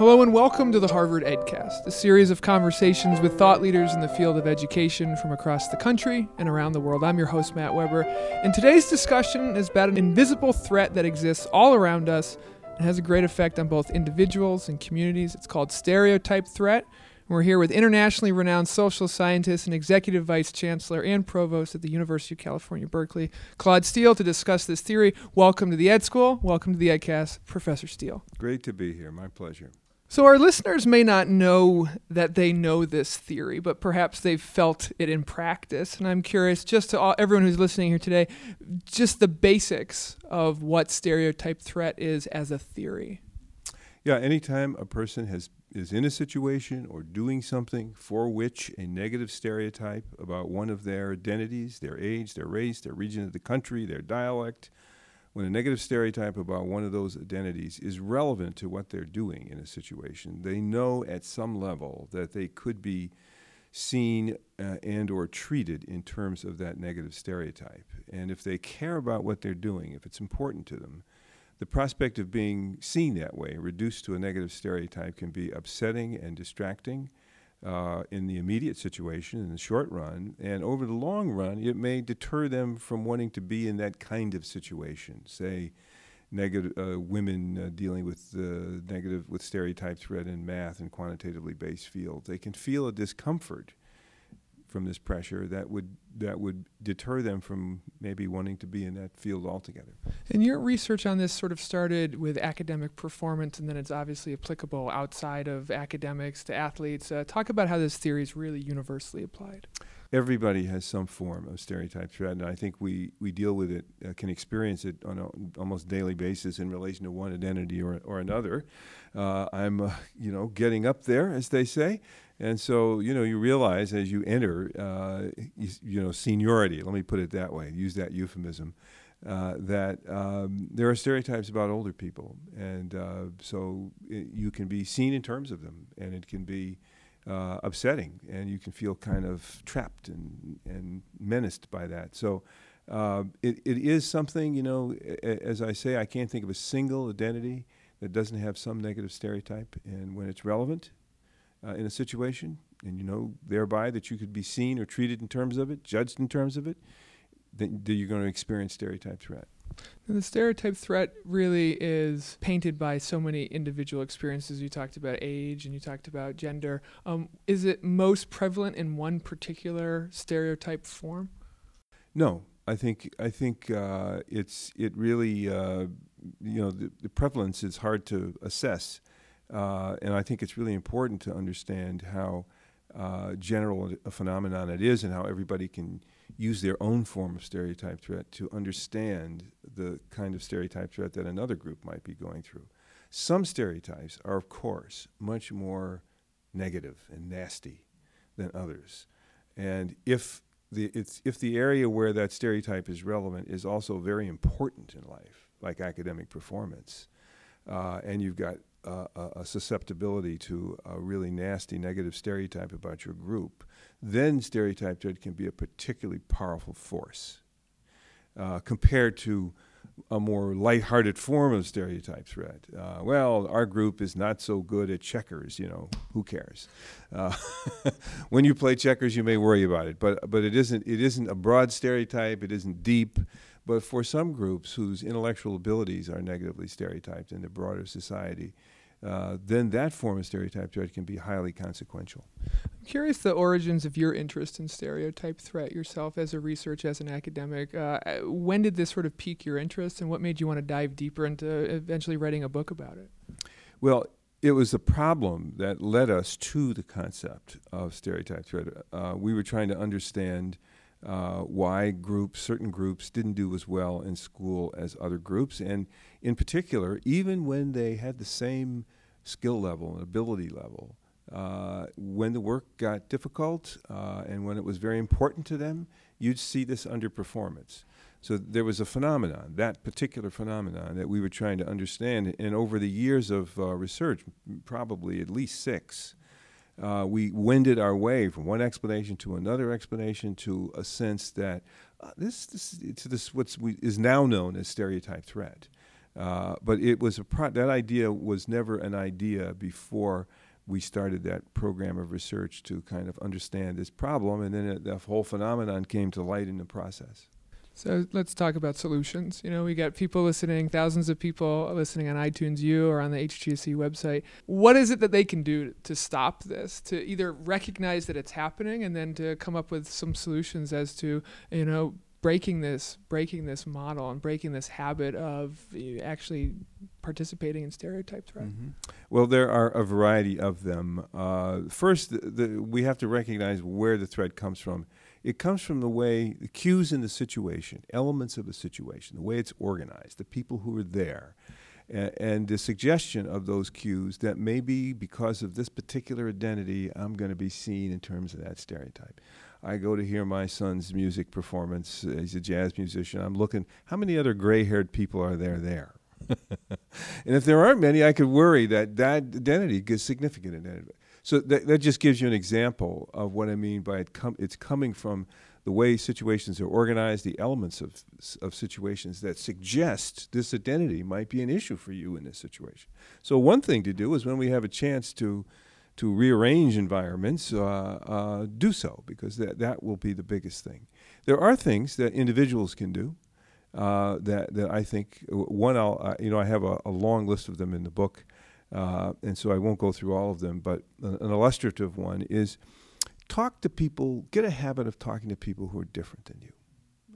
Hello and welcome to the Harvard EdCast, a series of conversations with thought leaders in the field of education from across the country and around the world. I'm your host, Matt Weber, and today's discussion is about an invisible threat that exists all around us and has a great effect on both individuals and communities. It's called stereotype threat. And We're here with internationally renowned social scientist and executive vice chancellor and provost at the University of California, Berkeley, Claude Steele, to discuss this theory. Welcome to the Ed School. Welcome to the EdCast, Professor Steele. Great to be here. My pleasure. So, our listeners may not know that they know this theory, but perhaps they've felt it in practice. And I'm curious, just to all, everyone who's listening here today, just the basics of what stereotype threat is as a theory. Yeah, anytime a person has is in a situation or doing something for which a negative stereotype about one of their identities, their age, their race, their region of the country, their dialect, when a negative stereotype about one of those identities is relevant to what they're doing in a situation, they know at some level that they could be seen uh, and or treated in terms of that negative stereotype. And if they care about what they're doing, if it's important to them, the prospect of being seen that way, reduced to a negative stereotype, can be upsetting and distracting uh, in the immediate situation, in the short run, and over the long run, it may deter them from wanting to be in that kind of situation. Say, negative uh, women uh, dealing with negative with stereotypes read in math and quantitatively based fields. They can feel a discomfort from this pressure that would that would deter them from maybe wanting to be in that field altogether. And your research on this sort of started with academic performance, and then it's obviously applicable outside of academics to athletes. Uh, talk about how this theory is really universally applied. Everybody has some form of stereotype threat, and I think we, we deal with it, uh, can experience it on an almost daily basis in relation to one identity or, or another. Uh, I'm, uh, you know, getting up there, as they say, and so, you know, you realize as you enter, uh, you, you, know, seniority, let me put it that way, use that euphemism, uh, that um, there are stereotypes about older people. And uh, so it, you can be seen in terms of them, and it can be uh, upsetting, and you can feel kind of trapped and, and menaced by that. So uh, it, it is something, you know, as I say, I can't think of a single identity that doesn't have some negative stereotype. And when it's relevant, uh, in a situation, and you know thereby that you could be seen or treated in terms of it, judged in terms of it, then you're going to experience stereotype threat. The stereotype threat really is painted by so many individual experiences. You talked about age and you talked about gender. Um, is it most prevalent in one particular stereotype form? No, I think I think uh, it's it really uh, you know the, the prevalence is hard to assess. Uh, and I think it's really important to understand how uh, general a phenomenon it is and how everybody can use their own form of stereotype threat to understand the kind of stereotype threat that another group might be going through. Some stereotypes are, of course, much more negative and nasty than others. And if the, if the area where that stereotype is relevant is also very important in life, like academic performance, uh, and you've got uh, a susceptibility to a really nasty negative stereotype about your group, then stereotype can be a particularly powerful force uh, compared to a more lighthearted form of stereotype threat. Uh, well, our group is not so good at checkers. You know, who cares? Uh, when you play checkers, you may worry about it, but but it isn't it isn't a broad stereotype. It isn't deep. But for some groups whose intellectual abilities are negatively stereotyped in the broader society, uh, then that form of stereotype threat can be highly consequential. I'm curious the origins of your interest in stereotype threat yourself as a researcher, as an academic. Uh, when did this sort of pique your interest, and what made you want to dive deeper into eventually writing a book about it? Well, it was the problem that led us to the concept of stereotype threat. Uh, we were trying to understand uh, why groups, certain groups, didn't do as well in school as other groups, and in particular, even when they had the same skill level and ability level, uh, when the work got difficult uh, and when it was very important to them, you'd see this underperformance. So there was a phenomenon, that particular phenomenon, that we were trying to understand. And over the years of uh, research, probably at least six, uh, we wended our way from one explanation to another explanation to a sense that uh, this, this to this what is now known as stereotype threat Uh, but it was a pro- that idea was never an idea before we started that program of research to kind of understand this problem, and then the whole phenomenon came to light in the process. So let's talk about solutions. You know, we got people listening, thousands of people listening on iTunes U or on the HGSE website. What is it that they can do to stop this? To either recognize that it's happening and then to come up with some solutions as to, you know, breaking this breaking this model and breaking this habit of actually participating in stereotypes right mm-hmm. well there are a variety of them uh, first the, the, we have to recognize where the threat comes from it comes from the way the cues in the situation elements of the situation the way it's organized the people who are there and, and the suggestion of those cues that maybe because of this particular identity i'm going to be seen in terms of that stereotype I go to hear my son's music performance. He's a jazz musician. I'm looking, how many other gray haired people are there there? and if there aren't many, I could worry that that identity gets significant in identity. So that, that just gives you an example of what I mean by it com- it's coming from the way situations are organized, the elements of, of situations that suggest this identity might be an issue for you in this situation. So, one thing to do is when we have a chance to to rearrange environments, uh, uh, do so because that, that will be the biggest thing. There are things that individuals can do uh, that, that I think, one, I'll, you know, I have a, a, long list of them in the book, uh, and so I won't go through all of them, but an, illustrative one is talk to people, get a habit of talking to people who are different than you.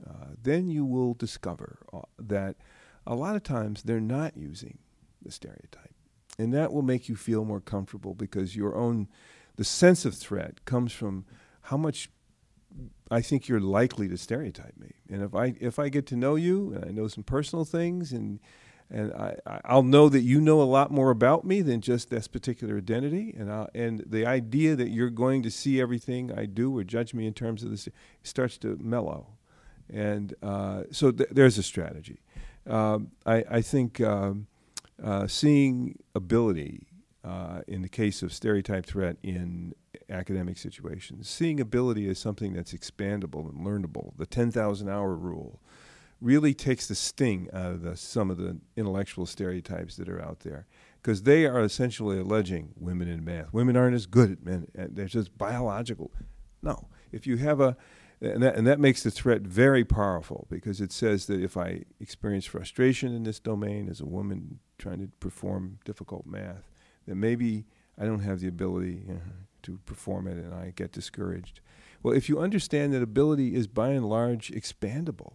Uh, then you will discover uh, that a lot of times they're not using the stereotype and that will make you feel more comfortable because your own the sense of threat comes from how much I think you're likely to stereotype me. And if I if I get to know you and I know some personal things and and I, I'll know that you know a lot more about me than just this particular identity. And i and the idea that you're going to see everything I do or judge me in terms of this starts to mellow. And uh, so th- there's a strategy. Um, I, I think um, uh, seeing ability uh, in the case of stereotype threat in academic situations, seeing ability as something that's expandable and learnable, the 10,000 hour rule, really takes the sting out of the, some of the intellectual stereotypes that are out there. Because they are essentially alleging women in math. Women aren't as good at men, they're just biological. No. If you have a, and that, and that makes the threat very powerful because it says that if I experience frustration in this domain as a woman trying to perform difficult math, then maybe I don't have the ability you know, to perform it and I get discouraged. Well, if you understand that ability is by and large expandable,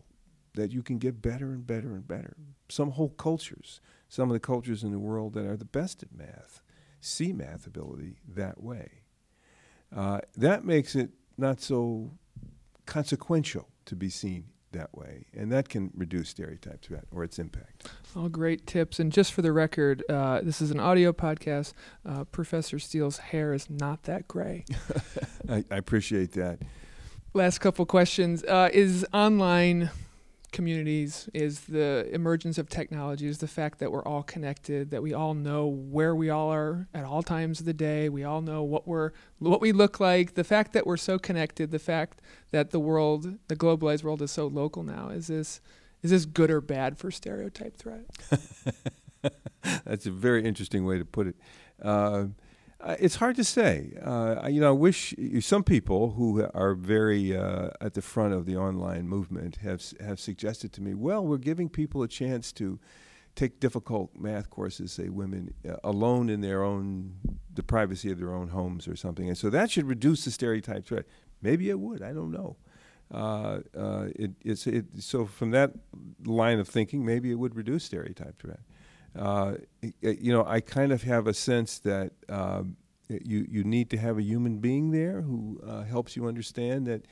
that you can get better and better and better, some whole cultures, some of the cultures in the world that are the best at math, see math ability that way. Uh, that makes it not so consequential to be seen that way, and that can reduce stereotype threat or its impact. All great tips. And just for the record, uh, this is an audio podcast. Uh, Professor Steele's hair is not that gray. I, I, appreciate that. Last couple questions: uh, Is online communities is the emergence of technology is the fact that we're all connected that we all know where we all are at all times of the day. We all know what we're what we look like. The fact that we're so connected the fact that the world the globalized world is so local now is this is this good or bad for stereotype threat that's a very interesting way to put it. Uh, uh, it's hard to say. Uh, you know, I wish some people who are very uh, at the front of the online movement have have suggested to me, well, we're giving people a chance to take difficult math courses, say women uh, alone in their own the privacy of their own homes or something, and so that should reduce the stereotype threat. Maybe it would. I don't know. Uh, uh, it, it's it, so from that line of thinking, maybe it would reduce stereotype threat uh, you know, I kind of have a sense that um, you you need to have a human being there who uh, helps you understand that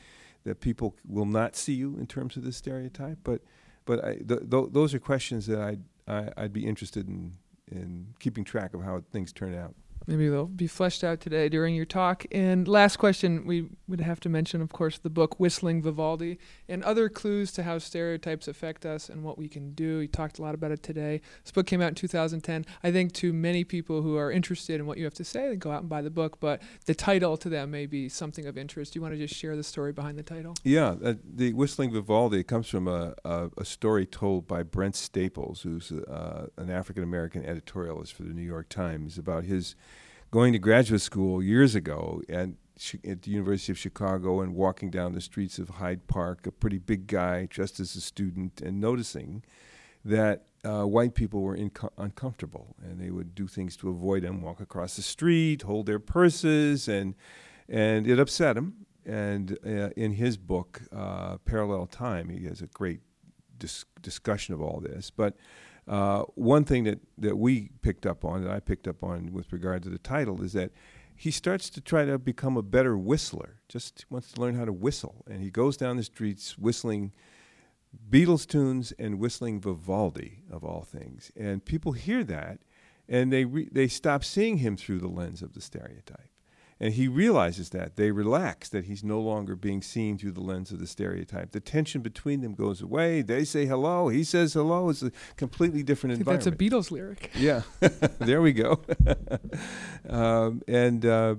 that people will not see you in terms of this stereotype. But but I, th- th- those are questions that I'd I, i would be interested in in keeping track of how things turn out. Maybe they'll be fleshed out today during your talk. And last question, we would have to mention, of course, the book Whistling Vivaldi and other clues to how stereotypes affect us and what we can do. You talked a lot about it today. This book came out in 2010. I think to many people who are interested in what you have to say, they go out and buy the book, but the title to them may be something of interest. Do you want to just share the story behind the title? Yeah, uh, the Whistling Vivaldi comes from a, a, a, story told by Brent Staples, who's uh, an African American editorialist for the New York Times, about his going to graduate school years ago at, at the University of Chicago and walking down the streets of Hyde Park, a pretty big guy dressed as a student, and noticing that uh, white people were inco- uncomfortable and they would do things to avoid them, walk across the street, hold their purses, and and it upset him. And uh, in his book, uh, Parallel Time, he has a great dis- discussion of all this. But uh, one thing that, that we picked up on, that I picked up on with regard to the title, is that he starts to try to become a better whistler, just wants to learn how to whistle. And he goes down the streets whistling Beatles tunes and whistling Vivaldi, of all things. And people hear that and they, re- they stop seeing him through the lens of the stereotype. And he realizes that. They relax, that he's no longer being seen through the lens of the stereotype. The tension between them goes away. They say hello. He says hello. It's a completely different think environment. That's a Beatles lyric. Yeah. there we go. um, and uh,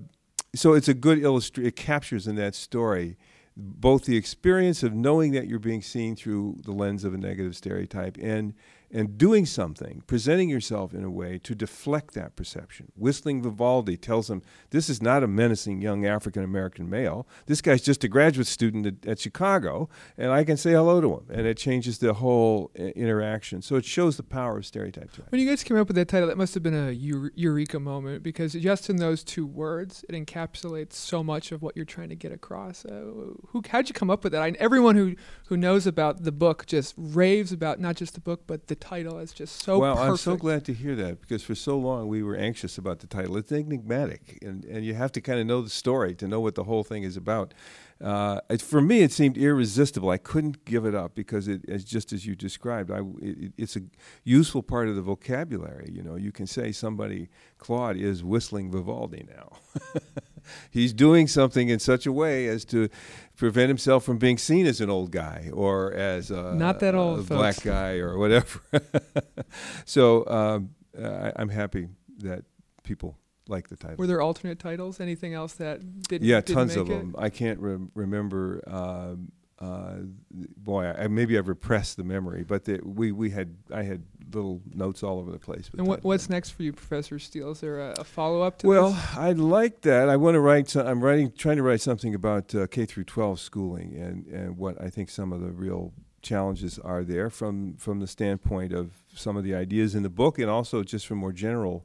so it's a good illustration. It captures in that story both the experience of knowing that you're being seen through the lens of a negative stereotype and and doing something, presenting yourself in a way to deflect that perception. Whistling Vivaldi tells him this is not a menacing young African American male. This guy's just a graduate student at, at, Chicago, and I can say hello to him, and it changes the whole uh, interaction. So it shows the power of stereotypes. When you guys came up with that title, that must have been a eureka moment because just in those two words, it encapsulates so much of what you're trying to get across. Uh, who, how'd you come up with that? I, everyone who who knows about the book just raves about not just the book but the title is just so well perfect. i'm so glad to hear that because for so long we were anxious about the title. It's enigmatic and, and you have to kind of know the story to know what the whole thing is about. Uh, it, for me it seemed irresistible. I couldn't give it up because it as just as you described I, it, it's a useful part of the vocabulary you know. You can say somebody claude is whistling vivaldi now he's doing something in such a way as to prevent himself from being seen as an old guy or as a, not that old black guy or whatever. so um, I, I'm happy that people like the title. Were there alternate titles? Anything else that didn't? Yeah, didn't tons of it? them. I can't re- remember. Um, uh, boy, I, maybe I've repressed the memory, but the, we we had I had little notes all over the place. And what, what's next for you, Professor Steele? Is there a, a follow up to well, this? Well, I'd like that. I want to write. So, I'm writing, trying to write something about uh, K through 12 schooling and and what I think some of the real challenges are there from from the standpoint of some of the ideas in the book and also just from more general.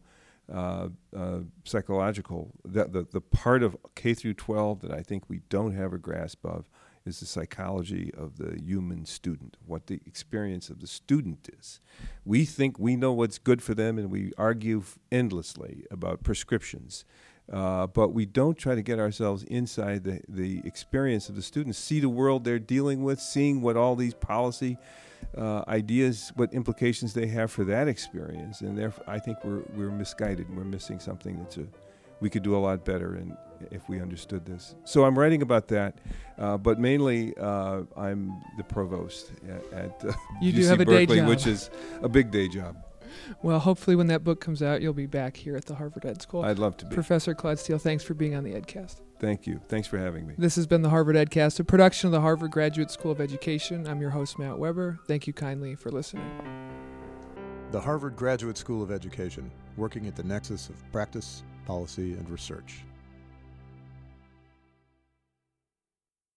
Uh, uh, psychological that the, the part of K through 12 that I think we don't have a grasp of is the psychology of the human student, what the experience of the student is. We think we know what's good for them, and we argue endlessly about prescriptions. Uh, but we don't try to get ourselves inside the, the experience of the students, see the world they're dealing with, seeing what all these policy uh, ideas, what implications they have for that experience. And therefore, I think we're, we're misguided. We're missing something that's a, we could do a lot better in, if we understood this. So I'm writing about that, uh, but mainly uh, I'm the provost at, at uh, you UC do have a Berkeley, day job. which is a big day job. Well, hopefully, when that book comes out, you'll be back here at the Harvard Ed School. I'd love to be. Professor Claude Steele, thanks for being on the EdCast. Thank you. Thanks for having me. This has been the Harvard EdCast, a production of the Harvard Graduate School of Education. I'm your host, Matt Weber. Thank you kindly for listening. The Harvard Graduate School of Education, working at the nexus of practice, policy, and research.